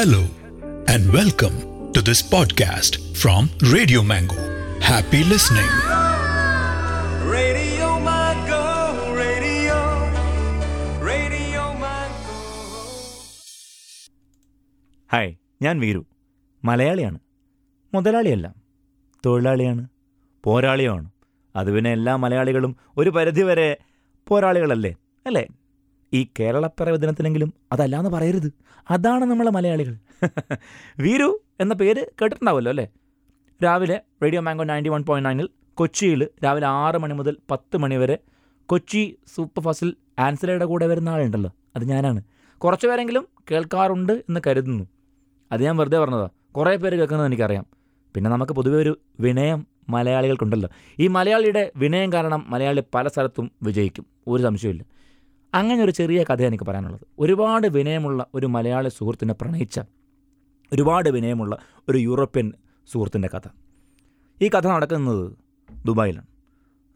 Hello and welcome to this podcast from Radio Mango. Happy listening. Radio Mango, Radio, Radio Mango. Hi ഞാൻ വീരു മലയാളിയാണ് മുതലാളിയല്ല തൊഴിലാളിയാണ് പോരാളിയുമാണ് അത് പിന്നെ എല്ലാ മലയാളികളും ഒരു പരിധിവരെ പോരാളികളല്ലേ അല്ലേ ഈ കേരളപ്പിറവി ദിനത്തിലെങ്കിലും അതല്ലാന്ന് പറയരുത്. അതാണ് നമ്മളെ മലയാളികൾ. വീരു എന്ന പേര് കേട്ടിട്ടുണ്ടാവുമല്ലോ അല്ലേ? രാവിലെ radio mango ninety one point നയനിൽ കൊച്ചിയിൽ രാവിലെ ആറ് മണി മുതൽ പത്ത് മണി വരെ കൊച്ചി സൂപ്പർ ഫാസ്റ്റിൽ ആൻസലയുടെ കൂടെ വരുന്ന ആളുണ്ടല്ലോ. അത് ഞാനാണ്. കുറച്ച് പേരെങ്കിലും കേൾക്കാറുണ്ട് എന്ന് കരുതുന്നു. അത് ഞാൻ വെറുതെ പറഞ്ഞതാ. കുറേ പേര് കേൾക്കുന്നത് എനിക്കറിയാം. പിന്നെ നമുക്ക് പൊതുവെ ഒരു വിനയം മലയാളികൾക്കുണ്ടല്ലോ. ഈ മലയാളിയുടെ വിനയം കാരണം മലയാളി പല സ്ഥലത്തും വിജയിക്കും. ഒരു സംശയമില്ല അങ്ങനെ ഒരു ചെറിയ കഥ എനിക്ക് പറയാനുള്ളത്. ഒരുപാട് വിനയമുള്ള ഒരു മലയാളി സുഹൃത്തിനെ പ്രണയിച്ച ഒരുപാട് വിനയമുള്ള ഒരു യൂറോപ്യൻ സുഹൃത്തിന്റെ കഥ. ഈ കഥ നടക്കുന്നത് ദുബായിലാണ്.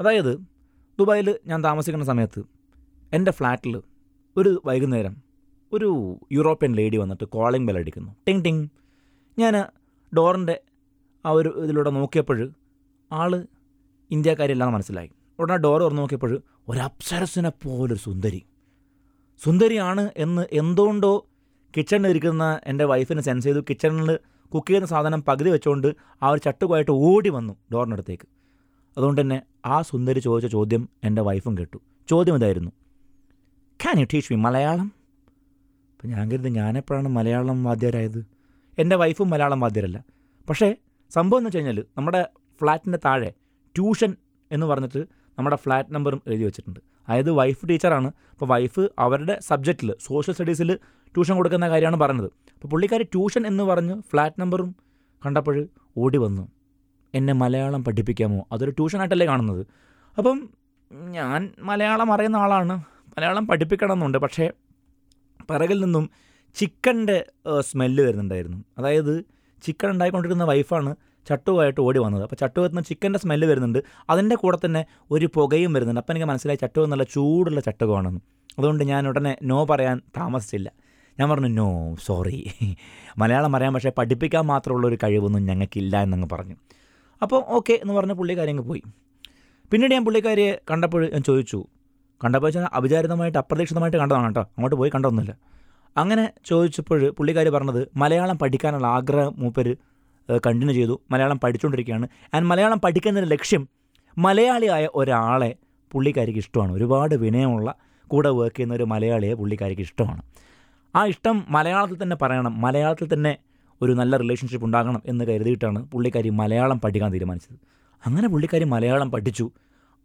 അതായത് ദുബായിൽ ഞാൻ താമസിക്കുന്ന സമയത്ത് എന്റെ ഫ്ലാറ്റിൽ ഒരു വൈകുന്നേരം ഒരു യൂറോപ്യൻ ലേഡി വന്നിട്ട് കോളിംഗ് ബെൽ അടിക്കുന്നു. ടിങ് ടിങ്. ഞാൻ ഡോറിന്റെ ആ ഒരു ഇതിലൂടെ നോക്കിയപ്പോൾ ആൾ ഇന്ത്യക്കാരില്ലാന്ന് മനസ്സിലായി. ഉടനെ ഡോർ തുറന്ന് നോക്കിയപ്പോൾ ഒരു അപ്സരസിനെ പോലൊരു സുന്ദരി. സുന്ദരിയാണ് എന്ന് എന്തുകൊണ്ടോ കിച്ചണിൽ ഇരിക്കുന്ന എന്റെ വൈഫിനെ സെൻസ് ചെയ്തു. കിച്ചണിൽ കുക്ക് ചെയ്യുന്ന സാധനം പകുതി വെച്ചുകൊണ്ട് ആ ഒരു ചട്ടുകമായിട്ട് ഓടി വന്നു ഡോറിനടുത്തേക്ക് അതുകൊണ്ട് തന്നെ ആ സുന്ദരി ചോദിച്ച ചോദ്യം എന്റെ വൈഫും കേട്ടു. ചോദ്യം ഇതായിരുന്നു. Can you teach me Malayalam? അപ്പം ഞാൻ കരുതി ഞാനെപ്പോഴാണ് മലയാളം വാദ്യരായത്? എന്റെ വൈഫും മലയാളം വാദ്യരല്ല. പക്ഷേ സംഭവം എന്ന് വെച്ച് കഴിഞ്ഞാൽ നമ്മുടെ ഫ്ലാറ്റിന്റെ താഴെ ട്യൂഷൻ എന്ന് പറഞ്ഞിട്ട് നമ്മുടെ ഫ്ലാറ്റ് നമ്പറും എഴുതി വെച്ചിട്ടുണ്ട്. അതായത് വൈഫ് ടീച്ചറാണ് അപ്പോൾ വൈഫ് അവരുടെ സബ്ജക്റ്റിൽ സോഷ്യൽ സ്റ്റഡീസിൽ ട്യൂഷൻ കൊടുക്കുന്ന കാര്യമാണ് പറഞ്ഞത്. അപ്പോൾ പുള്ളിക്കാരി ട്യൂഷൻ എന്ന് പറഞ്ഞ് ഫ്ലാറ്റ് നമ്പറും കണ്ടപ്പോൾ ഓടി വന്നു. എന്നെ മലയാളം പഠിപ്പിക്കാമോ? അതൊരു ട്യൂഷനായിട്ടല്ലേ കാണുന്നത്? അപ്പം ഞാൻ മലയാളം അറിയുന്ന ആളാണ്. മലയാളം പഠിപ്പിക്കണം എന്നുണ്ട് പക്ഷേ പിറകിൽ നിന്നും ചിക്കന്റെ സ്മെല്ല് വരുന്നുണ്ടായിരുന്നു. അതായത് ചിക്കൻ ഉണ്ടായിക്കൊണ്ടിരുന്ന വൈഫാണ് ചട്ടുവായിട്ട് ഓടി വന്നത്. അപ്പോൾ ചട്ടുവത്തിന് ചിക്കന്റെ സ്മെല്ല് വരുന്നുണ്ട്. അതിന്റെ കൂടെ തന്നെ ഒരു പുകയും വരുന്നുണ്ട്. അപ്പം എനിക്ക് മനസ്സിലായി ചട്ടുവ നല്ല ചൂടുള്ള ചട്ടുകമാണെന്ന്. അതുകൊണ്ട് ഞാൻ ഉടനെ നോ പറയാൻ താമസിച്ചില്ല. ഞാൻ പറഞ്ഞു നോ സോറി മലയാളം പറയാൻ പക്ഷേ പഠിപ്പിക്കാൻ മാത്രമുള്ള ഒരു കഴിവൊന്നും ഞങ്ങൾക്കില്ല എന്നങ്ങ് പറഞ്ഞു. അപ്പോൾ ഓക്കെ എന്ന് പറഞ്ഞ് പുള്ളിക്കാരി അങ്ങ് പോയി. പിന്നീട് ഞാൻ പുള്ളിക്കാരിയെ കണ്ടപ്പോൾ ഞാൻ ചോദിച്ചു കണ്ടപ്പോൾ വെച്ചാൽ അവിചാരിതമായിട്ട് അപ്രതീക്ഷിതമായിട്ട് കണ്ടതാണ് കേട്ടോ. അങ്ങോട്ട് പോയി കണ്ടൊന്നുമില്ല. അങ്ങനെ ചോദിച്ചപ്പോൾ പുള്ളിക്കാരി പറഞ്ഞത് മലയാളം പഠിക്കാനുള്ള ആഗ്രഹം മൂപ്പര് കണ്ടിന്യൂ ചെയ്തു. മലയാളം പഠിച്ചുകൊണ്ടിരിക്കുകയാണ് ആൻഡ് മലയാളം പഠിക്കുന്നതിന്റെ ലക്ഷ്യം മലയാളിയായ ഒരാളെ പുള്ളിക്കാരിക്ക് ഇഷ്ടമാണ്. ഒരുപാട് വിനയമുള്ള കൂടെ വർക്ക് ചെയ്യുന്ന ഒരു മലയാളിയെ പുള്ളിക്കാരിക്ക് ഇഷ്ടമാണ്. ആ ഇഷ്ടം മലയാളത്തിൽ തന്നെ പറയണം. മലയാളത്തിൽ തന്നെ ഒരു നല്ല റിലേഷൻഷിപ്പ് ഉണ്ടാകണം എന്ന് കരുതിയിട്ടാണ് പുള്ളിക്കാരി മലയാളം പഠിക്കാൻ തീരുമാനിച്ചത്. അങ്ങനെ പുള്ളിക്കാരി മലയാളം പഠിച്ചു.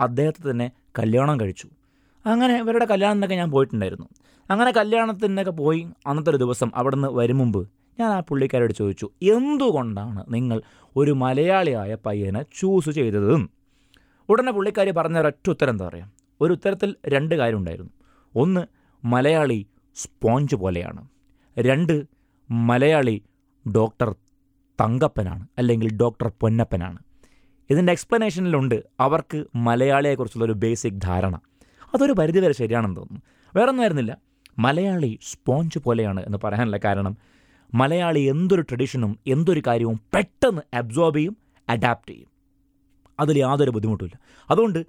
അദ്ദേഹത്തെ തന്നെ കല്യാണം കഴിച്ചു. അങ്ങനെ ഇവരുടെ കല്യാണത്തിനൊക്കെ ഞാൻ പോയിട്ടുണ്ടായിരുന്നു. അങ്ങനെ കല്യാണത്തിനൊക്കെ പോയി അന്നത്തെ ഒരു ദിവസം അവിടെ വരും മുമ്പ് ഞാൻ ആ പുള്ളിക്കാരോട് ചോദിച്ചു എന്തുകൊണ്ടാണ് നിങ്ങൾ ഒരു മലയാളിയായ പയ്യനെ ചൂസ് ചെയ്തത്? ഉടനെ പുള്ളിക്കാരി പറഞ്ഞ ഒരൊറ്റ ഉത്തരം എന്താ പറയുക ഒരു ഉത്തരത്തിൽ രണ്ട് കാര്യമുണ്ടായിരുന്നു ഒന്ന് മലയാളി സ്പോഞ്ച് പോലെയാണ്. രണ്ട് മലയാളി ഡോക്ടർ തങ്കപ്പനാണ് അല്ലെങ്കിൽ ഡോക്ടർ പൊന്നപ്പനാണ്. ഇതിന്റെ എക്സ്പ്ലനേഷനിലുണ്ട് അവർക്ക് മലയാളിയെക്കുറിച്ചുള്ള ഒരു ബേസിക് ധാരണ. അതൊരു പരിധിവരെ ശരിയാണെന്ന് തോന്നുന്നു. വേറൊന്നും ആയിരുന്നില്ല. മലയാളി സ്പോഞ്ച് പോലെയാണ് എന്ന് പറയാനുള്ള കാരണം മലയാളി എന്തൊരു ട്രഡീഷനും എന്തൊരു കാര്യവും പെട്ടെന്ന് അബ്സോർബ് ചെയ്യും അഡാപ്റ്റ് ചെയ്യും. അതിൽ യാതൊരു ബുദ്ധിമുട്ടുമില്ല. അതുകൊണ്ട്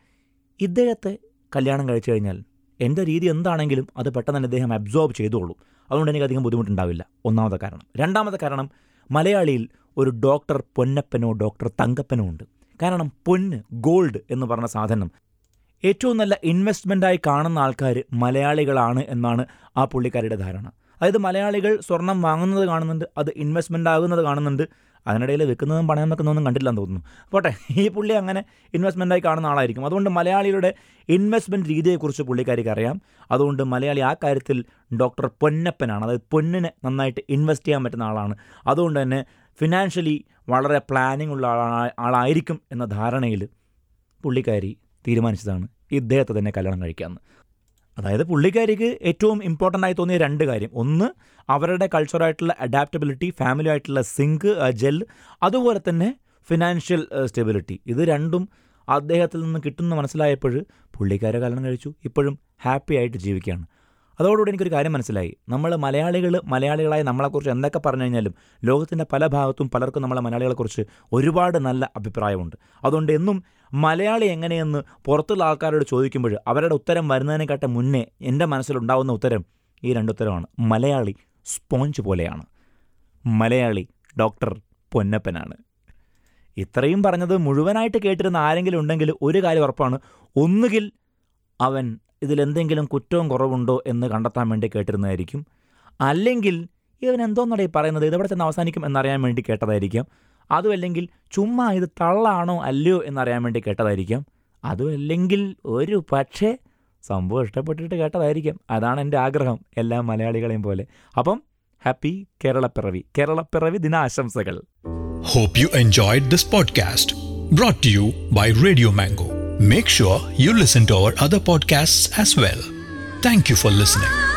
ഇദ്ദേഹത്തെ കല്യാണം കഴിച്ചു കഴിഞ്ഞാൽ എന്റെ രീതി എന്താണെങ്കിലും അത് പെട്ടെന്ന് തന്നെ ഇദ്ദേഹം അബ്സോർബ് ചെയ്തോളൂ. അതുകൊണ്ട് എനിക്ക് അധികം ബുദ്ധിമുട്ടുണ്ടാവില്ല. ഒന്നാമത്തെ കാരണം. രണ്ടാമത്തെ കാരണം മലയാളിയിൽ ഒരു ഡോക്ടർ പൊന്നപ്പനോ ഡോക്ടർ തങ്കപ്പനോ ഉണ്ട്. കാരണം പൊന്ന് ഗോൾഡ് എന്ന് പറഞ്ഞ സാധനം ഏറ്റവും നല്ല ഇൻവെസ്റ്റ്മെന്റായി കാണുന്ന ആൾക്കാർ മലയാളികളാണ് എന്നാണ് ആ പുള്ളിക്കാരുടെ ധാരണ. അതായത് മലയാളികൾ സ്വർണം വാങ്ങുന്നത് കാണുന്നുണ്ട് അത് ഇൻവെസ്റ്റ്മെന്റ് ആകുന്നത് കാണുന്നുണ്ട്. അതിനിടയിൽ വെക്കുന്നതും പണയം വെക്കുന്നതൊന്നും കണ്ടില്ലെന്ന് തോന്നുന്നു. പോട്ടെ ഈ പുള്ളി അങ്ങനെ ഇൻവെസ്റ്റ്മെന്റായി കാണുന്ന ആളായിരിക്കും. അതുകൊണ്ട് മലയാളികളുടെ ഇൻവെസ്റ്റ്മെന്റ് രീതിയെക്കുറിച്ച് പുള്ളിക്കാരിക്ക് അറിയാം. അതുകൊണ്ട് മലയാളി ആ കാര്യത്തിൽ ഡോക്ടർ പൊന്നപ്പനാണ്. അതായത് പൊന്നിനെ നന്നായിട്ട് ഇൻവെസ്റ്റ് ചെയ്യാൻ പറ്റുന്ന ആളാണ്. അതുകൊണ്ട് തന്നെ ഫിനാൻഷ്യലി വളരെ പ്ലാനിംഗ് ഉള്ള ആളാ ആളായിരിക്കും എന്ന ധാരണയിൽ പുള്ളിക്കാരി തീരുമാനിച്ചതാണ്. ഇദ്ദേഹത്തെ തന്നെ കല്യാണം കഴിക്കാമെന്ന്. അതായത് പുള്ളിക്കാരിക്ക് ഏറ്റവും ഇമ്പോർട്ടന്റ് ആയി തോന്നിയ രണ്ട് കാര്യം. ഒന്ന് അവരുടെ കൾച്ചറായിട്ടുള്ള അഡാപ്റ്റബിലിറ്റി ഫാമിലി ആയിട്ടുള്ള സിങ്ക് ജെൽ അതുപോലെ തന്നെ ഫിനാൻഷ്യൽ സ്റ്റെബിലിറ്റി ഇത് രണ്ടും അദ്ദേഹത്തിൽ നിന്ന് കിട്ടുന്ന മനസ്സിലായപ്പോൾ പുള്ളിക്കാരെ കല്യാണം കഴിച്ചു. ഇപ്പോഴും ഹാപ്പി ആയിട്ട് ജീവിക്കുകയാണ്. അതോടുകൂടി എനിക്കൊരു കാര്യം മനസ്സിലായി. നമ്മൾ മലയാളികൾ മലയാളികളായ നമ്മളെക്കുറിച്ച് എന്തൊക്കെ പറഞ്ഞു കഴിഞ്ഞാലും ലോകത്തിന്റെ പല ഭാഗത്തും പലർക്കും നമ്മളെ മലയാളികളെക്കുറിച്ച് ഒരുപാട് നല്ല അഭിപ്രായമുണ്ട്. അതുകൊണ്ട് എന്നും മലയാളി എങ്ങനെയെന്ന് പുറത്തുള്ള ആൾക്കാരോട് ചോദിക്കുമ്പോൾ അവരുടെ ഉത്തരം വരുന്നതിനെക്കാട്ടെ മുന്നേ എന്റെ മനസ്സിലുണ്ടാവുന്ന ഉത്തരം ഈ രണ്ട് ഉത്തരമാണ് മലയാളി സ്പോഞ്ച് പോലെയാണ്. മലയാളി ഡോക്ടർ പൊന്നപ്പനാണ്. ഇത്രയും പറഞ്ഞത് മുഴുവനായിട്ട് കേട്ടിരുന്ന ആരെങ്കിലും ഉണ്ടെങ്കിൽ ഒരു കാര്യം ഉറപ്പാണ്. ഒന്നുകിൽ അവൻ ഇതിലെന്തെങ്കിലും കുറ്റവും കുറവുണ്ടോ എന്ന് കണ്ടെത്താൻ വേണ്ടി കേട്ടിരുന്നതായിരിക്കും. അല്ലെങ്കിൽ ഇവൻ എന്തോന്നടേ പറയുന്നത്? ഇതെവിടെ ചെന്ന് അവസാനിക്കും എന്നറിയാൻ വേണ്ടി കേട്ടതായിരിക്കാം. അതുമല്ലെങ്കിൽ ചുമ്മാ ഇത് തള്ളാണോ അല്ലയോ എന്നറിയാൻ വേണ്ടി കേട്ടതായിരിക്കാം. അതുമല്ലെങ്കിൽ ഒരു പക്ഷേ സംഭവം ഇഷ്ടപ്പെട്ടിട്ട് കേട്ടതായിരിക്കാം. അതാണ് എന്റെ ആഗ്രഹം എല്ലാ മലയാളികളെയും പോലെ. അപ്പം happy Keralappiravi. Keralappiravi ദിനാശംസകൾ. Hope you enjoyed this podcast brought you by radio mango. Make sure you listen to our other podcasts as well. Thank you for listening.